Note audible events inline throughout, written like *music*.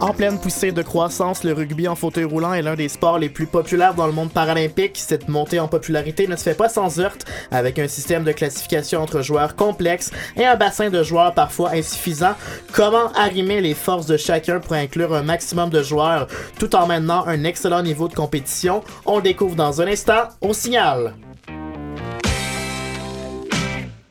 En pleine poussée de croissance, le rugby en fauteuil roulant est l'un des sports les plus populaires dans le monde paralympique. Cette montée en popularité ne se fait pas sans heurte, avec un système de classification entre joueurs complexe et un bassin de joueurs parfois insuffisant. Comment arrimer les forces de chacun pour inclure un maximum de joueurs tout en maintenant un excellent niveau de compétition? On découvre dans un instant au signal.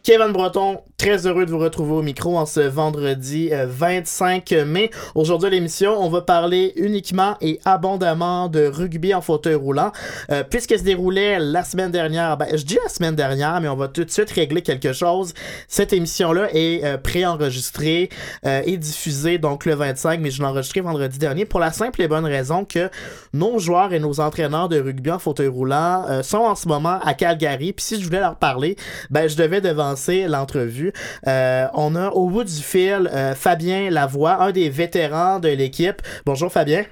Kevin Breton, très heureux de vous retrouver au micro en ce vendredi 25 euh, mai. Aujourd'hui l'émission, on va parler uniquement et abondamment de rugby en fauteuil roulant. Euh, puisque se déroulait la semaine dernière, ben, je dis la semaine dernière, mais on va tout de suite régler quelque chose. Cette émission-là est euh, préenregistrée et diffusée donc le 25, mais je l'ai enregistrée vendredi dernier pour la simple et bonne raison que nos joueurs et nos entraîneurs de rugby en fauteuil roulant sont en ce moment à Calgary. Puis si je voulais leur parler, ben je devais devancer l'entrevue. Euh, on a au bout du fil euh, Fabien Lavoie, un des vétérans de l'équipe. Bonjour Fabien.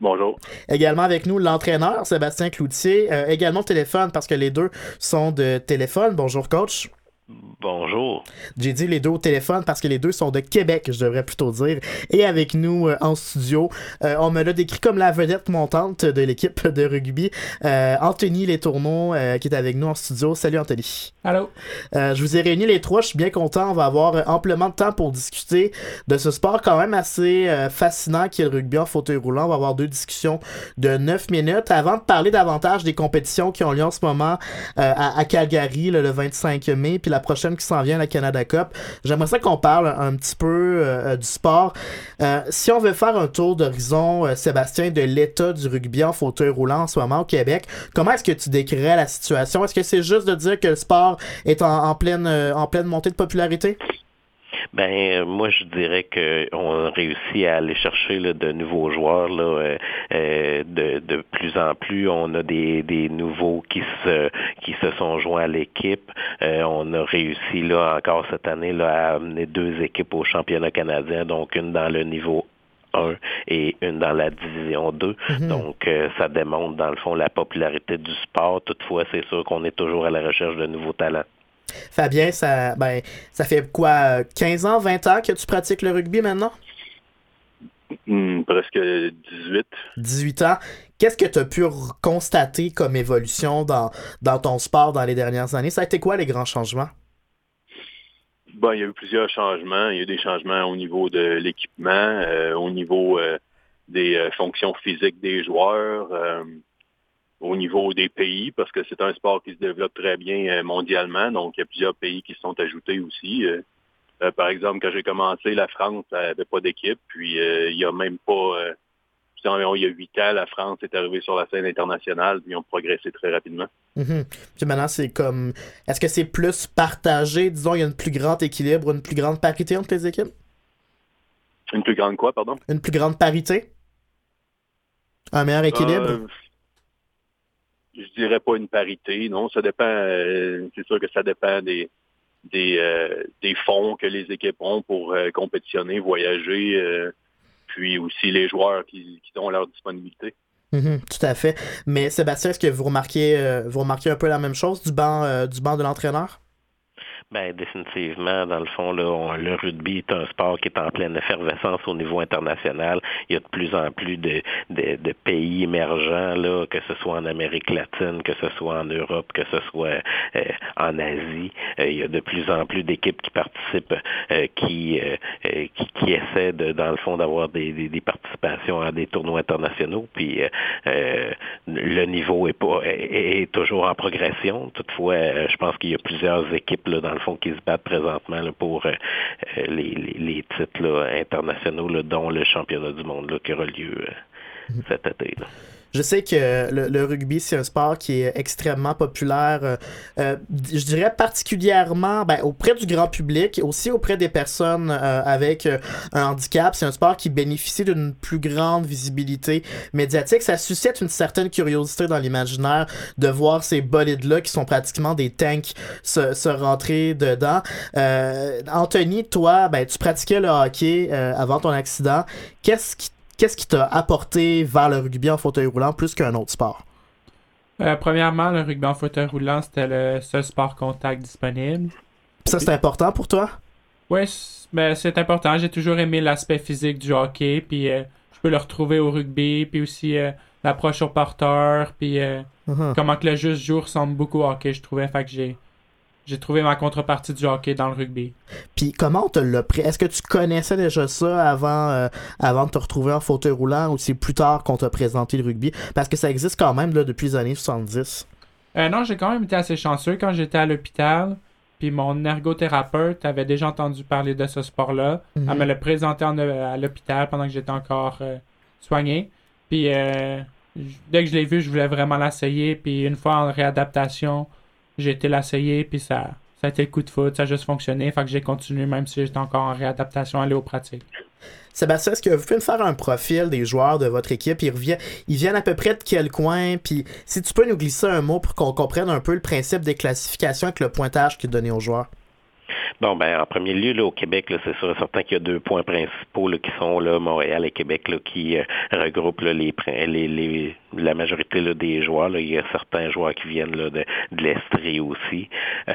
Bonjour. Également avec nous l'entraîneur Sébastien Cloutier, euh, également téléphone parce que les deux sont de téléphone. Bonjour coach. Bonjour. J'ai dit les deux au téléphone parce que les deux sont de Québec, je devrais plutôt dire. Et avec nous euh, en studio, euh, on me l'a décrit comme la vedette montante de l'équipe de rugby, euh, Anthony Les Tourneaux, qui est avec nous en studio. Salut Anthony. Allô? je vous ai réunis les trois, je suis bien content. On va avoir amplement de temps pour discuter de ce sport quand même assez fascinant qui est le rugby en fauteuil roulant. On va avoir deux discussions de 9 minutes. Avant de parler davantage des compétitions qui ont lieu en ce moment à, Calgary le 25 mai, puis la prochaine qui s'en vient, la Canada Cup. J'aimerais ça qu'on parle un petit peu euh, du sport. Euh, si on veut faire un tour d'horizon, euh, Sébastien, de l'état du rugby en fauteuil roulant en ce moment au Québec, comment est-ce que tu décrirais la situation? Est-ce que c'est juste de dire que le sport est en, pleine, en pleine montée de popularité? Ben euh, moi je dirais qu'on a réussi à aller chercher de nouveaux joueurs là, euh, euh, de, de plus en plus. On a des, des nouveaux qui se qui se sont joints à l'équipe. on a réussi là encore cette année là, à amener deux équipes au championnat canadien, donc une dans le niveau 1 et une dans la division 2. Mhm. Donc, ça démontre, dans le fond, la popularité du sport. Toutefois, c'est sûr qu'on est toujours à la recherche de nouveaux talents. Fabien, ça, ben, ça fait quoi, 15 ans, 20 ans que tu pratiques le rugby maintenant? Hmm, presque 18. 18 ans. Qu'est-ce que tu as pu constater comme évolution dans, dans ton sport dans les dernières années? Ça a été quoi les grands changements? Bon, il y a eu plusieurs changements. Il y a eu des changements au niveau de l'équipement, euh, au niveau euh, des euh, fonctions physiques des joueurs au niveau des pays, parce que c'est un sport qui se développe très bien euh, mondialement, donc il y a plusieurs pays qui se sont ajoutés aussi. Euh, euh, par exemple, quand j'ai commencé, la France n'avait pas d'équipe, puis il n'y a même pas, il y a huit ans, la France est arrivée sur la scène internationale, puis ils ont progressé très rapidement. Mm-hmm. Puis maintenant, c'est comme, est-ce que c'est plus partagé, disons, il y a une plus grande équilibre, une plus grande parité entre les équipes? Une plus grande quoi, pardon? Une plus grande parité? Un meilleur équilibre? Je dirais pas une parité, non. Ça dépend, euh, c'est sûr que ça dépend des, des, euh, fonds que les équipes ont pour euh, compétitionner, voyager, puis aussi les joueurs qui, qui ont leur disponibilité. Mm-hmm, tout à fait. Mais Sébastien, est-ce que vous remarquez, vous remarquez un peu la même chose du banc, du banc de l'entraîneur? Ben, définitivement, dans le fond, là, le rugby est un sport qui est en pleine effervescence au niveau international. Il y a de plus en plus de, pays émergents, là, que ce soit en Amérique latine, que ce soit en Europe, que ce soit euh, en Asie. Euh, il y a de plus en plus d'équipes qui participent, euh, qui, qui, essaient, dans le fond, d'avoir des, participations à des tournois internationaux. Puis le niveau est, toujours en progression. Toutefois, je pense qu'il y a plusieurs équipes là, dans le fond, qui se battent présentement pour euh, euh, les, titres internationaux, dont le championnat du monde qui aura lieu euh, mhm. cet été. Je sais que le, rugby, c'est un sport qui est extrêmement populaire, euh, euh, je dirais particulièrement ben, auprès du grand public, aussi auprès des personnes euh, avec un handicap. C'est un sport qui bénéficie d'une plus grande visibilité médiatique. Ça suscite une certaine curiosité dans l'imaginaire de voir ces bolides-là qui sont pratiquement des tanks se, se rentrer dedans. Anthony, toi, ben, tu pratiquais le hockey avant ton accident. Qu'est-ce qui qu'est-ce qui t'a apporté vers le rugby en fauteuil roulant plus qu'un autre sport? Euh, premièrement, le rugby en fauteuil roulant, c'était le seul sport contact disponible. ça, c'est important pour toi? Oui, ben, c'est important. J'ai toujours aimé l'aspect physique du hockey, puis euh, je peux le retrouver au rugby, puis aussi euh, l'approche au porteur, puis uh-huh. comment que le juste jour ressemble beaucoup au hockey, je trouvais. Fait que j'ai j'ai trouvé ma contrepartie du hockey dans le rugby. Puis comment on te l'a pris? Est-ce que tu connaissais déjà ça avant, euh, avant de te retrouver en fauteuil roulant ou c'est plus tard qu'on t'a présenté le rugby? Parce que ça existe quand même là, depuis les années 70. Euh, non, j'ai quand même été assez chanceux quand j'étais à l'hôpital. Puis mon ergothérapeute avait déjà entendu parler de ce sport-là. Elle mhm. me l'a présenté à l'hôpital pendant que j'étais encore euh, soigné. Puis dès que je l'ai vu, je voulais vraiment l'essayer. Puis une fois en réadaptation, j'ai été l'essayer, puis ça, ça a été le coup de foot, ça a juste fonctionné. Fait que j'ai continué, même si j'étais encore en réadaptation, à aller aux pratiques. Sébastien, est-ce que vous pouvez me faire un profil des joueurs de votre équipe? Ils, reviennent, ils viennent à peu près de quel coin? Puis si tu peux nous glisser un mot pour qu'on comprenne un peu le principe des classifications avec le pointage qui est donné aux joueurs. Bon, ben, en premier lieu, là, au Québec, là, c'est sûr et certain qu'il y a deux points principaux là, qui sont là, Montréal et Québec, là, qui euh, regroupent là, les, les, les, la majorité là, des joueurs. Là. Il y a certains joueurs qui viennent là, de, de l'Estrie aussi.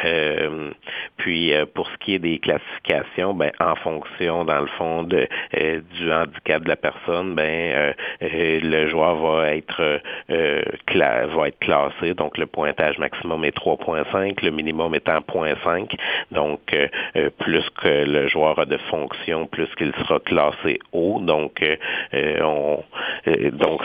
Euh, puis, euh, pour ce qui est des classifications, ben, en fonction, dans le fond, de, du handicap de la personne, ben, le joueur va être, va être classé. Donc, le pointage maximum est 3.5, le minimum étant 0.5. Donc, euh, plus que le joueur a de fonction, plus qu'il sera classé haut. Donc, euh, euh, on, donc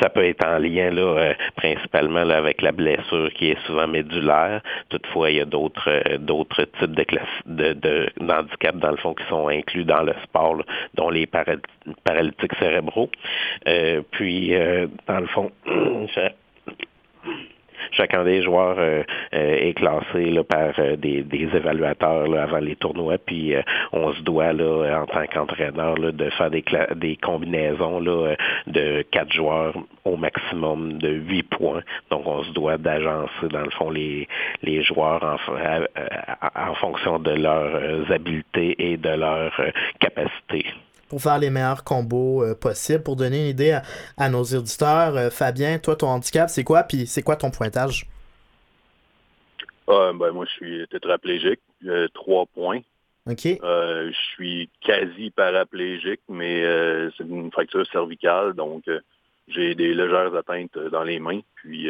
ça peut être en lien là, principalement avec la blessure qui est souvent médulaire. Toutefois, il y a d'autres d'autres types de de, de dans le fond qui sont inclus dans le sport, dont les paralytiques cérébraux. puis, dans le fond, *clears throat* chacun des joueurs euh, euh, est classé là, par euh, des, des, évaluateurs là, avant les tournois, puis on se doit là, en tant qu'entraîneur de faire des, des combinaisons là, de quatre joueurs au maximum de huit points. Donc on se doit d'agencer dans le fond les, les joueurs en, en fonction de leurs habiletés et de leurs capacités pour faire les meilleurs combos euh, possibles. Pour donner une idée à, nos auditeurs, euh, Fabien, toi, ton handicap, c'est quoi? Puis c'est quoi ton pointage? Ah, ben, moi, je suis tétraplégique, trois points. OK. Euh, je suis quasi paraplégique, mais c'est une fracture cervicale, donc j'ai des légères atteintes dans les mains. Puis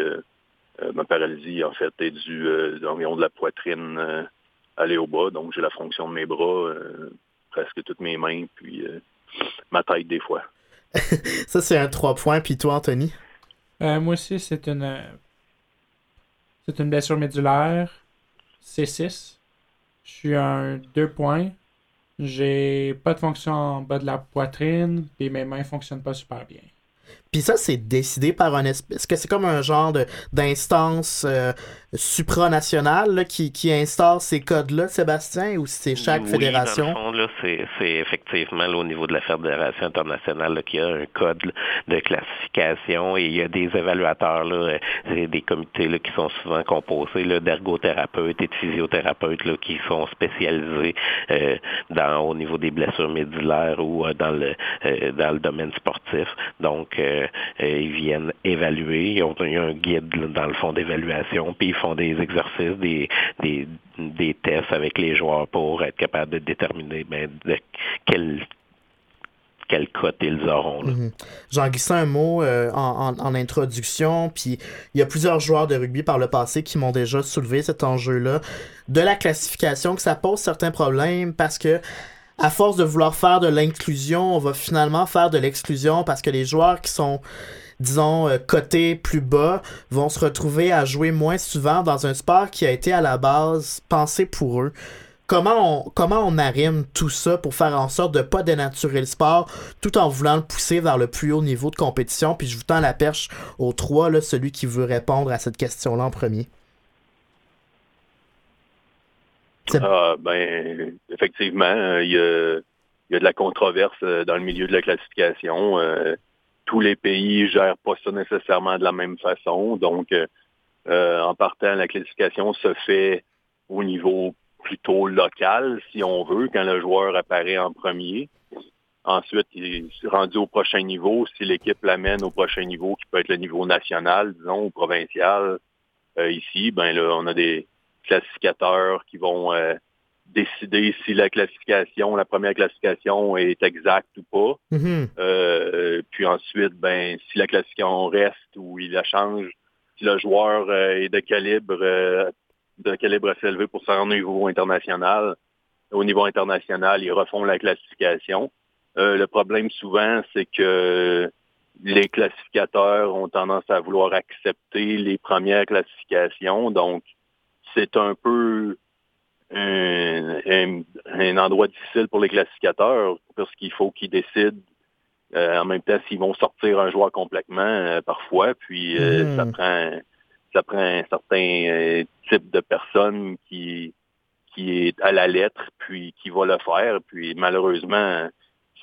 ma paralysie, en fait, est due environ de la poitrine aller au bas, donc j'ai la fonction de mes bras presque toutes mes mains, puis euh, ma tête des fois. *laughs* ça, c'est un 3 points. Puis toi, Anthony? Euh, moi aussi, c'est une... Euh, c'est une blessure médulaire. C6. Je suis un 2 points. J'ai pas de fonction en bas de la poitrine. Et mes mains fonctionnent pas super bien. Puis ça, c'est décidé par un espèce. Est-ce que c'est comme un genre d'instance euh, supranationale qui, qui instaure ces codes-là, Sébastien, ou c'est chaque fédération? Dans le fond, c'est effectivement au niveau de la Fédération internationale qui a un code de classification et il y a des évaluateurs, là, euh, des comités là, qui sont souvent composés d'ergothérapeutes et de physiothérapeutes là, qui sont spécialisés euh, dans, au niveau des blessures médulaires ou dans, le, dans le domaine sportif. Donc, euh, ils viennent évaluer. Ils ont, un guide dans le fond d'évaluation, puis ils font des exercices, des, des, tests avec les joueurs pour être capable de déterminer ben, quel quelle cote ils auront. Mhm. J'en glissais un mot euh, en, en, introduction, puis il y a plusieurs joueurs de rugby par le passé qui m'ont déjà soulevé cet enjeu-là de la classification, que ça pose certains problèmes parce que à force de vouloir faire de l'inclusion, on va finalement faire de l'exclusion parce que les joueurs qui sont disons, euh, cotés plus bas, vont se retrouver à jouer moins souvent dans un sport qui a été à la base pensé pour eux. Comment on, comment on arrime tout ça pour faire en sorte de pas dénaturer le sport tout en voulant le pousser vers le plus haut niveau de compétition? Puis je vous tends la perche aux trois, là, celui qui veut répondre à cette question-là en premier. Ah, ben, effectivement, euh, il y, a, de la controverse euh, dans le milieu de la classification. Euh, tous les pays gèrent pas ça nécessairement de la même façon. Donc, en partant, la classification se fait au niveau plutôt local, si on veut, quand le joueur apparaît en premier. Ensuite, il est rendu au prochain niveau. Si l'équipe l'amène au prochain niveau, qui peut être le niveau national, disons, ou provincial, ici, ben là, on a des, classificateurs qui vont euh, décider si la classification, la première classification est exacte ou pas. Mm-hmm. puis ensuite, ben, si la classification reste ou il la change, si le joueur est de calibre de calibre assez élevé pour se rendre au niveau international, au niveau international, ils refont la classification. le problème souvent, c'est que les classificateurs ont tendance à vouloir accepter les premières classifications. Donc, c'est un peu un, endroit difficile pour les classificateurs parce qu'il faut qu'ils décident euh, en même temps s'ils vont sortir un joueur complètement euh, parfois. Puis euh, hmm. ça prend ça prend un certain type de personne qui qui est à la lettre puis qui va le faire. Puis malheureusement,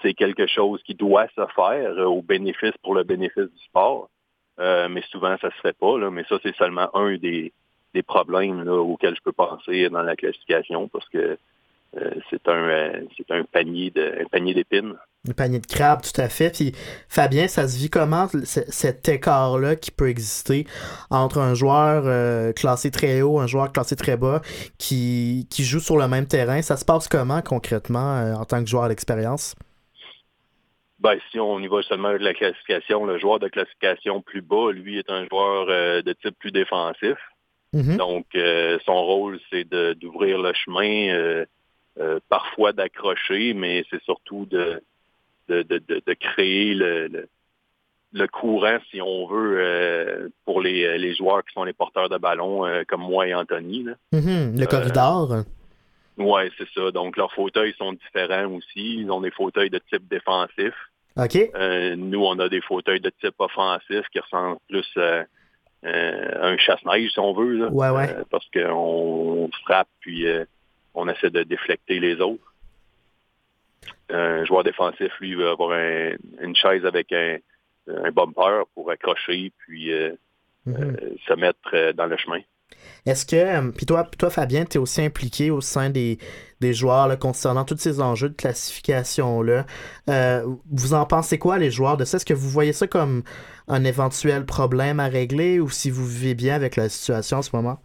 c'est quelque chose qui doit se faire au bénéfice pour le bénéfice du sport. mais souvent, ça se fait pas. Là. Mais ça, c'est seulement un des, des problèmes auxquels je peux penser dans la classification parce que euh, c'est un euh, c'est un panier de un panier d'épines. Un panier de crabes, tout à fait. Puis Fabien, ça se vit comment cet écart-là qui peut exister entre un joueur euh, classé très haut, un joueur classé très bas, qui, qui joue sur le même terrain? Ça se passe comment concrètement en tant que joueur d'expérience? Ben, si on y va seulement avec la classification, le joueur de classification plus bas, lui, est un joueur de type plus défensif. Mm-hmm. Donc, euh, son rôle, c'est d'ouvrir le chemin, euh, euh, parfois d'accrocher, mais c'est surtout de, de, de, de, créer le, le, courant, si on veut, pour les, les joueurs qui sont les porteurs de ballon, comme moi et Anthony. Là. Mm-hmm. Le corridor. oui, c'est ça. Donc, leurs fauteuils sont différents aussi. Ils ont des fauteuils de type défensif. OK. nous, on a des fauteuils de type offensif qui ressemblent plus à un chasse-neige, si on veut. Là, ouais, ouais. Euh, parce qu'on frappe, puis euh, on essaie de déflecter les autres. Un joueur défensif, lui, va avoir une chaise avec un, bumper pour accrocher, puis mm-hmm. se mettre dans le chemin. Est-ce que, puis toi, toi, Fabien, tu es aussi impliqué au sein des, des joueurs là, concernant tous ces enjeux de classification-là? vous en pensez quoi, les joueurs de ça? Est-ce que vous voyez ça comme un éventuel problème à régler ou si vous vivez bien avec la situation en ce moment?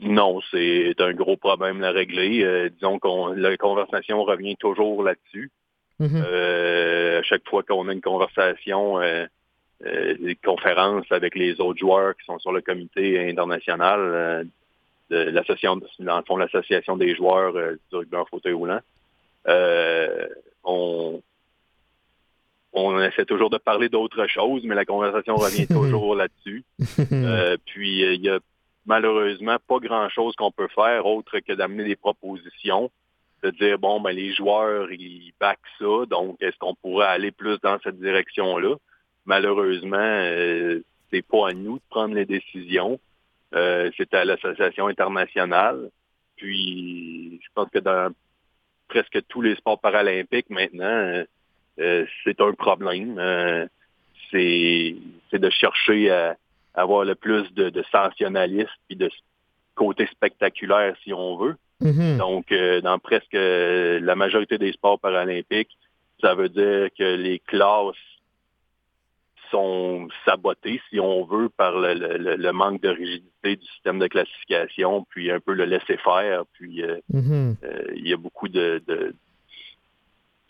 Non, c'est un gros problème à régler. Euh, disons que la conversation revient toujours là-dessus. Mm-hmm. Euh, à chaque fois qu'on a une conversation, euh, des conférences avec les autres joueurs qui sont sur le comité international de l'association, dans le fond, l'association des joueurs du rugby en fauteuil roulant, on, on essaie toujours de parler d'autre chose, mais la conversation revient *laughs* toujours là-dessus. Euh, puis euh, il y a malheureusement pas grand-chose qu'on peut faire autre que d'amener des propositions, de dire bon ben les joueurs ils backent ça, donc est-ce qu'on pourrait aller plus dans cette direction-là? Malheureusement, euh, c'est pas à nous de prendre les décisions, c'est à l'association internationale. Puis je pense que dans presque tous les sports paralympiques maintenant euh, c'est un problème. Euh, c'est de chercher à, avoir le plus de, de sensationnalisme et de côté spectaculaire, si on veut. Mm-hmm. Donc, euh, dans presque la majorité des sports paralympiques, ça veut dire que les classes sont sabotées, si on veut, par le, le, manque de rigidité du système de classification, puis un peu le laisser faire, puis mm-hmm. il y a beaucoup de, de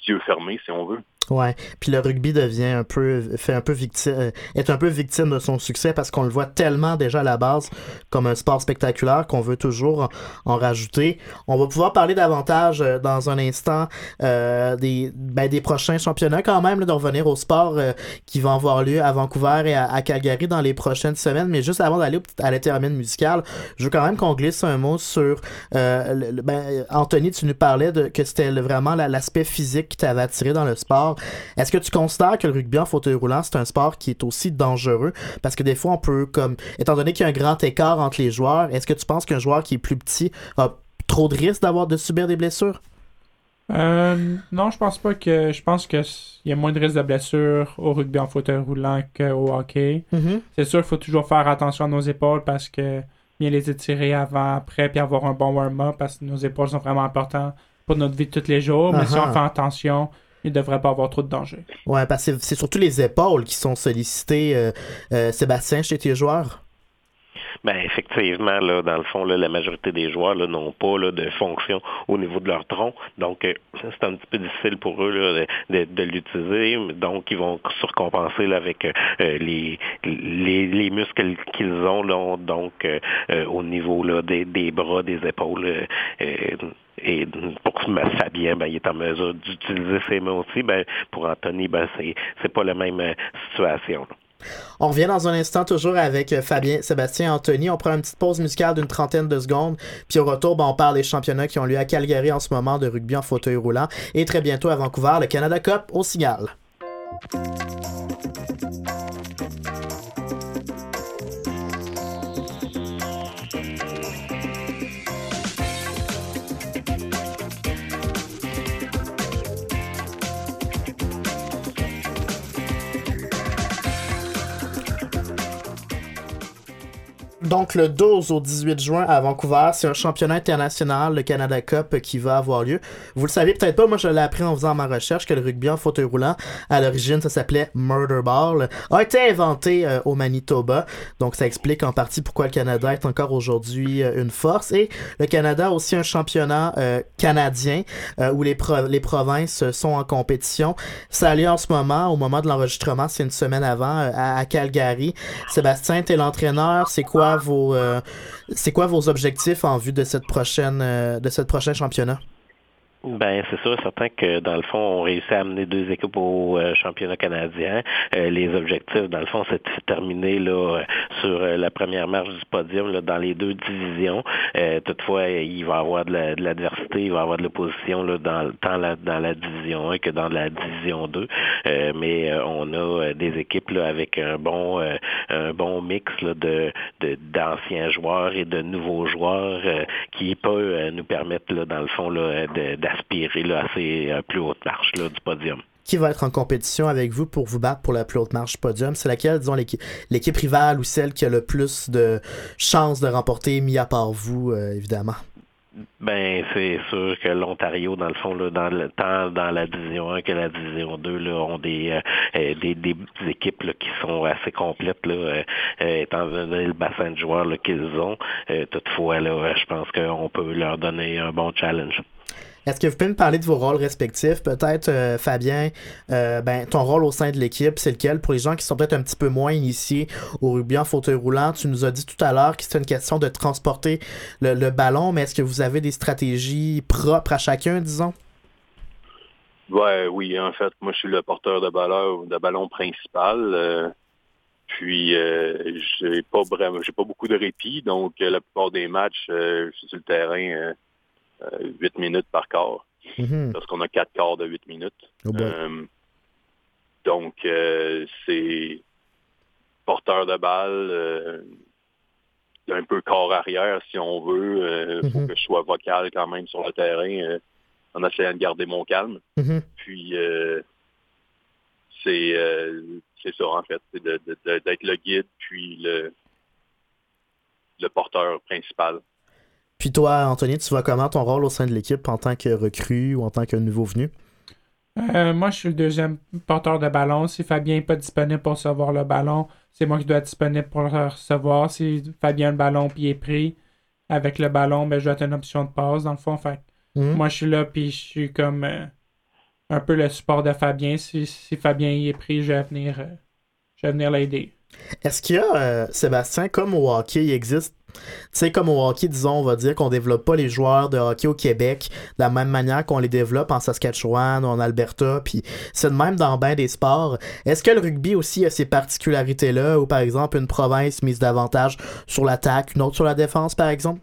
yeux fermés, si on veut. Ouais, puis le rugby devient un peu fait un peu victime euh, est un peu victime de son succès parce qu'on le voit tellement déjà à la base comme un sport spectaculaire qu'on veut toujours en, rajouter. On va pouvoir parler davantage euh, dans un instant euh, des ben, des prochains championnats quand même là, de revenir au sport qui vont avoir lieu à Vancouver et à, Calgary dans les prochaines semaines, mais juste avant d'aller à l'intermède musical, je veux quand même qu'on glisse un mot sur ben, Anthony, tu nous parlais de que c'était vraiment l'aspect physique qui t'avait attiré dans le sport. Est-ce que tu considères que le rugby en fauteuil roulant, c'est un sport qui est aussi dangereux? Parce que des fois, on peut, comme, étant donné qu'il y a un grand écart entre les joueurs, est-ce que tu penses qu'un joueur qui est plus petit a trop de risques d'avoir de subir des blessures? Euh, non, je pense pas que. Je pense qu'il y a moins de risques de blessures au rugby en fauteuil roulant qu'au hockey. Mm-hmm. C'est sûr qu'il faut toujours faire attention à nos épaules parce que bien les étirer avant, après, puis avoir un bon warm-up parce que nos épaules sont vraiment importantes pour notre vie de tous les jours. Mais si on uh-huh. fait attention, il devrait pas avoir trop de danger. Ouais, parce que c'est surtout les épaules qui sont sollicitées, euh, euh, Sébastien, chez tes joueurs. Ben effectivement, là, dans le fond, la majorité des joueurs n'ont pas de fonction au niveau de leur tronc. Donc, euh, c'est un petit peu difficile pour eux de, l'utiliser. Donc, ils vont surcompenser là, avec euh, les, les, les, muscles qu'ils ont, donc euh, au niveau des, bras, des épaules. et pour Fabien, il est en mesure d'utiliser ses mains aussi. Ben, pour Anthony, ben, c'est pas la même situation. On revient dans un instant toujours avec euh, Fabien, Sébastien, Anthony. On prend une petite pause musicale d'une trentaine de secondes. Puis au retour, ben, on parle des championnats qui ont lieu à Calgary en ce moment de rugby en fauteuil roulant. Et très bientôt à Vancouver, le Canada Cup au signal. Donc, le 12 au 18 juin à Vancouver, c'est un championnat international, le Canada Cup, qui va avoir lieu. Vous le savez peut-être pas, moi je l'ai appris en faisant ma recherche que le rugby en fauteuil roulant, à l'origine, ça s'appelait Murder Ball, a été inventé euh, au Manitoba. Donc, ça explique en partie pourquoi le Canada est encore aujourd'hui euh, une force. Et le Canada a aussi un championnat euh, canadien où les, les provinces sont en compétition. Ça a lieu en ce moment, au moment de l'enregistrement, c'est une semaine avant, à, à Calgary. Sébastien, t'es l'entraîneur, c'est quoi vos, euh, c'est quoi vos objectifs en vue de cette prochaine, euh, de cette prochaine championnat? Ben c'est sûr, certain que dans le fond, on réussit à amener deux équipes au euh, championnat canadien. Les objectifs, dans le fond, c'est de terminer là sur euh, la première marche du podium là, dans les deux divisions. toutefois, il va y avoir de l'adversité, il va y avoir de l'opposition dans, tant la, dans la division 1 que dans la division 2. mais on a des équipes là, avec un bon un bon mix de d'anciens joueurs et de nouveaux joueurs qui peut nous permettre là, dans le fond là, de aspirer là, à ces euh, plus hautes marches du podium qui va être en compétition avec vous pour vous battre pour la plus haute marche podium? C'est laquelle, disons, l'équipe rivale ou celle qui a le plus de chances de remporter, mis à part vous, euh, évidemment? Ben, c'est sûr que l'Ontario, dans le fond, là, dans le dans la division 1 que la division 2, là, ont des, euh, des, équipes qui sont assez complètes, là, étant donné le bassin de joueurs qu'ils ont. toutefois, là, je pense qu'on peut leur donner un bon challenge. Est-ce que vous pouvez me parler de vos rôles respectifs? Peut-être, euh, Fabien, euh, ben, ton rôle au sein de l'équipe, c'est lequel? Pour les gens qui sont peut-être un petit peu moins initiés au rugby en fauteuil roulant, tu nous as dit tout à l'heure que c'était une question de transporter le, ballon, mais est-ce que vous avez des stratégies propres à chacun, disons? Ouais, oui, en fait, moi je suis le porteur de ballon, de ballon principal. Euh, puis j'ai pas j'ai pas beaucoup de répit, donc la plupart des matchs, je suis sur le terrain 8 euh, minutes par quart. Mhm. Parce qu'on a quatre quarts de 8 minutes. Oh euh, donc, euh, c'est porteur de balle, un peu corps arrière si on veut. Il faut mhm. que je sois vocal quand même sur le terrain en essayant de garder mon calme. Mhm. Puis, c'est ça en fait, c'est d'être le guide puis le, le porteur principal. Puis toi, Anthony, tu vois comment ton rôle au sein de l'équipe en tant que recrue ou en tant que nouveau venu? Euh, moi, je suis le deuxième porteur de ballon. Si Fabien n'est pas disponible pour recevoir le ballon, c'est moi qui dois être disponible pour le recevoir. Si Fabien a le ballon puis est pris avec le ballon, ben, je dois être une option de passe dans le fond. Fait hmm. moi, je suis là puis je suis comme euh, un peu le support de Fabien. Si, Fabien y est pris, je vais venir, euh, je vais venir l'aider. Est-ce qu'il y a, Sébastien, comme au hockey, il existe tu sais, comme au hockey, disons, on va dire qu'on développe pas les joueurs de hockey au Québec de la même manière qu'on les développe en Saskatchewan ou en Alberta, puis c'est de même dans bien des sports. Est-ce que le rugby aussi a ces particularités-là, ou par exemple une province mise davantage sur l'attaque, une autre sur la défense, par exemple?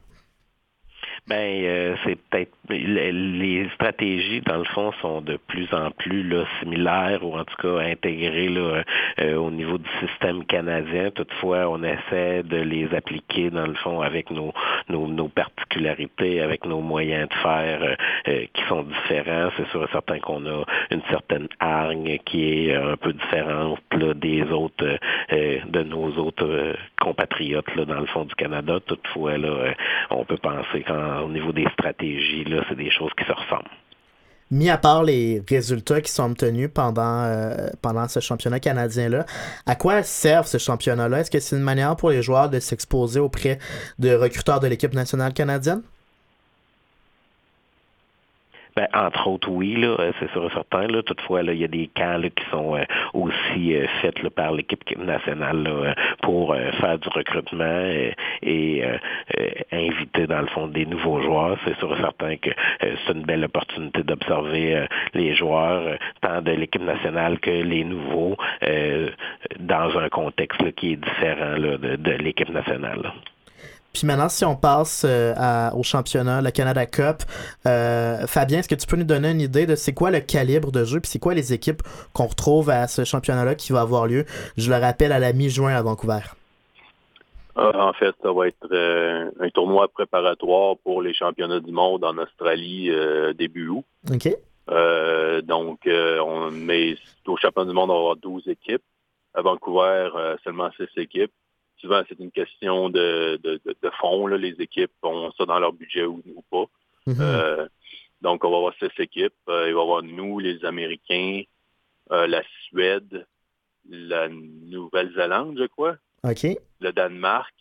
Ben, euh, c'est peut-être les stratégies, dans le fond, sont de plus en plus similaires ou en tout cas intégrées euh, au niveau du système canadien. Toutefois, on essaie de les appliquer, dans le fond, avec nos, particularités, avec nos moyens de faire euh, qui sont différents. C'est sûr et certain qu'on a une certaine hargne qui est un peu différente des autres, de nos autres compatriotes dans le fond du Canada. Toutefois, on peut penser qu'en au niveau des stratégies, là, c'est des choses qui se ressemblent. mis à part les résultats qui sont obtenus pendant, euh, pendant ce championnat canadien-là, à quoi servent ce championnat-là? Est-ce que c'est une manière pour les joueurs de s'exposer auprès de recruteurs de l'équipe nationale canadienne? Ben, entre autres, oui, là, euh, c'est sûr et certain. Là. Toutefois, là, il y a des camps là, qui sont euh, aussi euh, faits là, par l'équipe nationale là, pour faire du recrutement et, inviter, dans le fond, des nouveaux joueurs. C'est sûr et certain que c'est une belle opportunité d'observer les joueurs, tant de l'équipe nationale que les nouveaux, dans un contexte qui est différent de, l'équipe nationale. Puis maintenant, si on passe euh, au championnat, le Canada Cup, euh, Fabien, est-ce que tu peux nous donner une idée de c'est quoi le calibre de jeu, puis c'est quoi les équipes qu'on retrouve à ce championnat-là qui va avoir lieu, je le rappelle, à la mi-juin à Vancouver? Ah, en fait, ça va être euh, un tournoi préparatoire pour les championnats du monde en Australie début août. OK. donc, on, mais au championnat du monde, on va avoir 12 équipes. À Vancouver, seulement 6 équipes souvent, c'est une question de, de, de, fond. Là. Les équipes ont ça dans leur budget ou, pas. Mm-hmm. Euh, donc, on va avoir six équipes. Euh, il va y avoir nous, les Américains, euh, la Suède, la Nouvelle-Zélande, je crois. OK. Le Danemark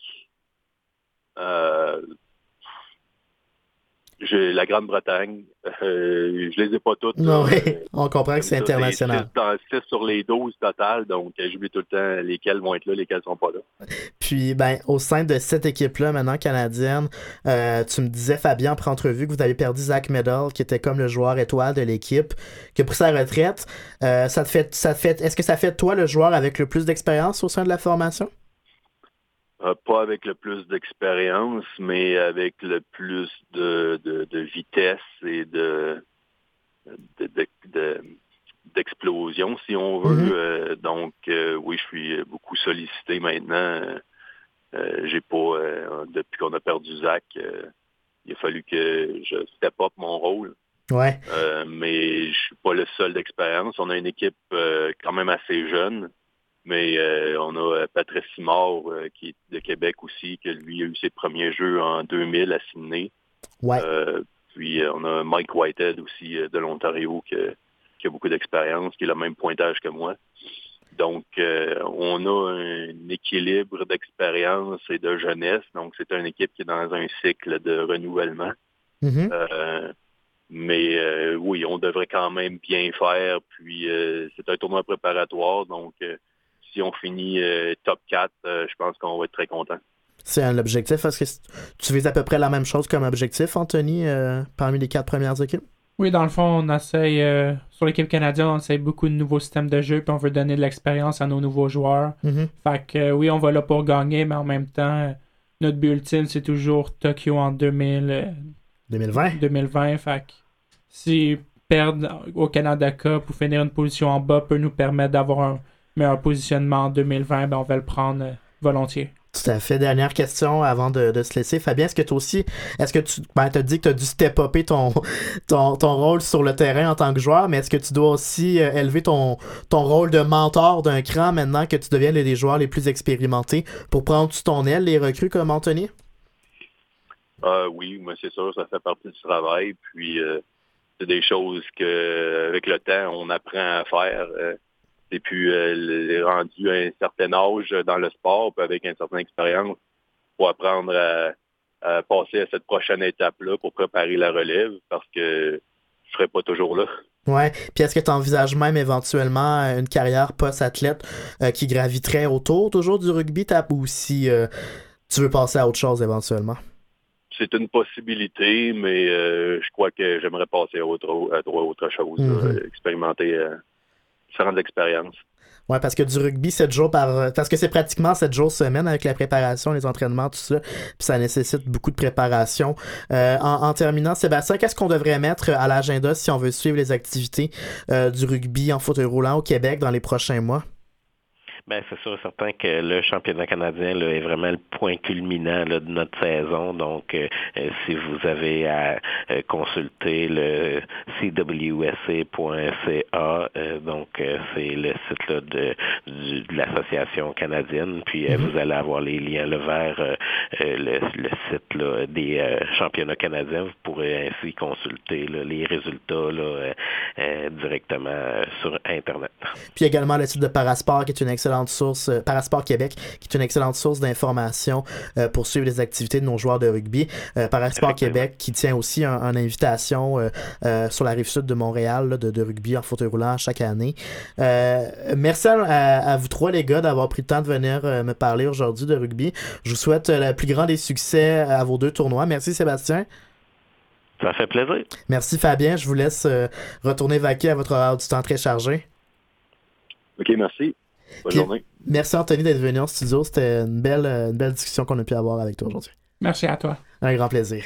la Grande-Bretagne. Euh, *laughs* je les ai pas toutes. Non, on comprend que c'est international. C'est sur les 12 total, donc euh, j'oublie tout le temps lesquels vont être là, lesquels sont pas là. Puis, ben, au sein de cette équipe-là, maintenant canadienne, euh, tu me disais, Fabien, en entrevue, que vous avez perdu Zach Medall, qui était comme le joueur étoile de l'équipe, qui a pris sa retraite. ça te fait, ça te fait, est-ce que ça fait toi le joueur avec le plus d'expérience au sein de la formation? Euh, pas avec le plus d'expérience, mais avec le plus de, de, vitesse et de, d'explosion, si on veut. Mm-hmm. Euh, donc, euh, oui, je suis beaucoup sollicité maintenant. j'ai pas, depuis qu'on a perdu Zach, il a fallu que je step up mon rôle. Ouais. mais je suis pas le seul d'expérience. On a une équipe quand même assez jeune. Mais euh, on a euh, Patrice Simard, euh, qui est de Québec aussi, qui lui a eu ses premiers jeux en 2000 à Sydney. Ouais. puis on a Mike Whitehead aussi de l'Ontario qui, qui, a beaucoup d'expérience, qui a le même pointage que moi. Donc, on a un équilibre d'expérience et de jeunesse. Donc, c'est une équipe qui est dans un cycle de renouvellement. Mm-hmm. mais oui, on devrait quand même bien faire. Puis, c'est un tournoi préparatoire. Donc, si on finit euh, top 4, euh, je pense qu'on va être très content. C'est un objectif. Est-ce que tu vises à peu près la même chose comme objectif, Anthony, euh, parmi les quatre premières équipes? Oui, dans le fond, on essaye, sur l'équipe canadienne, on essaye beaucoup de nouveaux systèmes de jeu, puis on veut donner de l'expérience à nos nouveaux joueurs. Mm-hmm. Fait que oui, on va là pour gagner, mais en même temps, notre but ultime, c'est toujours Tokyo en 2000, 2020. 2020. Fait que si perdre au Canada Cup ou finir une position en bas peut nous permettre d'avoir un mais un positionnement en 2020, ben, on va le prendre euh, volontiers. Tout à fait. Dernière question avant de, se laisser. Fabien, est-ce que tu aussi, est-ce que tu ben, as dit que tu as dû step-upper ton, *laughs* ton, ton, rôle sur le terrain en tant que joueur, mais est-ce que tu dois aussi euh, élever ton, ton rôle de mentor d'un cran maintenant que tu deviens les, les joueurs les plus expérimentés pour prendre sous ton aile les recrues comme Anthony? Euh, oui, moi c'est sûr, ça fait partie du travail. Puis c'est des choses que avec le temps on apprend à faire. Et puis, euh, rendu à un certain âge dans le sport, puis avec une certaine expérience, pour apprendre à, passer à cette prochaine étape-là pour préparer la relève, parce que je ne serai pas toujours là. Ouais. Puis est-ce que tu envisages même éventuellement une carrière post-athlète euh, qui graviterait autour toujours du rugby ou si euh, tu veux passer à autre chose éventuellement? C'est une possibilité, mais je crois que j'aimerais passer à autre, autre chose, mm-hmm. expérimenter Oui, parce que du rugby 7 jours par. Parce que c'est pratiquement 7 jours semaine avec la préparation, les entraînements, tout ça. Puis ça nécessite beaucoup de préparation. Euh, en, terminant, Sébastien, qu'est-ce qu'on devrait mettre à l'agenda si on veut suivre les activités euh, du rugby en fauteuil roulant au Québec dans les prochains mois? Ben, c'est sûr certain que le championnat canadien là, est vraiment le point culminant là, de notre saison. Donc, euh, euh, si vous avez à euh, consulter le cwsa.ca, donc c'est le site là, de, de l'association canadienne, puis mm-hmm. vous allez avoir les liens là, vers le, le, site là, des championnats canadiens. Vous pourrez ainsi consulter là, les résultats là, directement sur Internet. Puis également le site de Parasport qui est une excellente source, euh, Parasport Québec, qui est une excellente source d'information euh, pour suivre les activités de nos joueurs de rugby. Euh, Parasport Québec qui tient aussi une invitation sur la rive sud de Montréal de, rugby en fauteuil roulant chaque année. merci à, vous trois les gars d'avoir pris le temps de venir me parler aujourd'hui de rugby. Je vous souhaite le plus grand des succès à vos deux tournois. Merci Sébastien. Ça fait plaisir. Merci Fabien. Je vous laisse retourner vaquer à votre horaire du temps très chargé. OK, merci. Bonne journée. Merci Anthony d'être venu en studio. C'était une belle, une belle discussion qu'on a pu avoir avec toi aujourd'hui. Merci à toi. Un grand plaisir.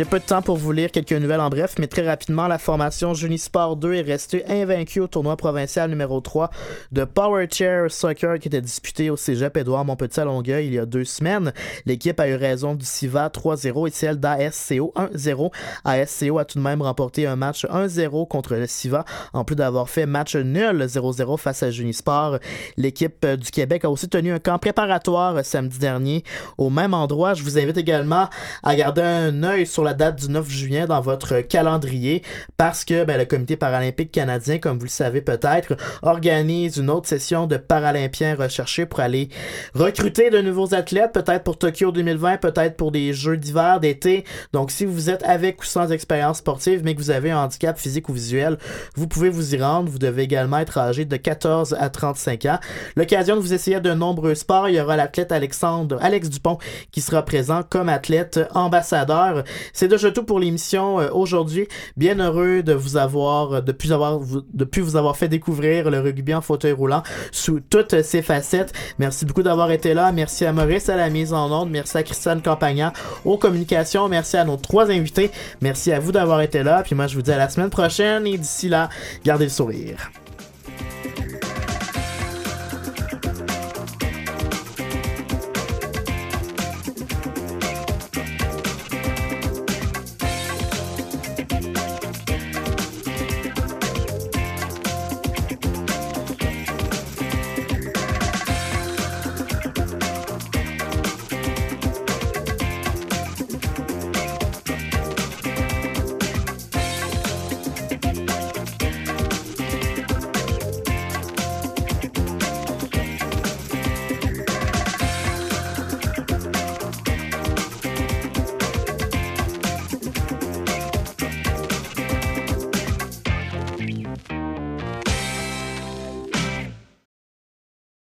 J'ai peu de temps pour vous lire quelques nouvelles en bref, mais très rapidement, la formation Junisport 2 est restée invaincue au tournoi provincial numéro 3 de Power Chair Soccer qui était disputé au cégep Édouard Montpetit à Longueuil il y a deux semaines. L'équipe a eu raison du SIVA 3-0 et celle d'ASCO 1-0. ASCO a tout de même remporté un match 1-0 contre le SIVA, en plus d'avoir fait match nul 0-0 face à Junisport. L'équipe du Québec a aussi tenu un camp préparatoire samedi dernier au même endroit. Je vous invite également à garder un œil sur la date du 9 juin dans votre calendrier parce que ben, le comité paralympique canadien, comme vous le savez peut-être, organise une autre session de paralympiens recherchés pour aller recruter de nouveaux athlètes, peut-être pour Tokyo 2020, peut-être pour des Jeux d'hiver, d'été. Donc si vous êtes avec ou sans expérience sportive, mais que vous avez un handicap physique ou visuel, vous pouvez vous y rendre. Vous devez également être âgé de 14 à 35 ans. L'occasion de vous essayer de nombreux sports. Il y aura l'athlète Alexandre, Alex Dupont qui sera présent comme athlète ambassadeur. C'est déjà tout pour l'émission euh, aujourd'hui. Bien heureux de vous avoir, euh, de plus avoir, de plus vous avoir fait découvrir le rugby en fauteuil roulant sous toutes ses facettes. Merci beaucoup d'avoir été là. Merci à Maurice à la mise en onde. Merci à Christiane Campagna aux communications. Merci à nos trois invités. Merci à vous d'avoir été là. Puis moi, je vous dis à la semaine prochaine et d'ici là, gardez le sourire.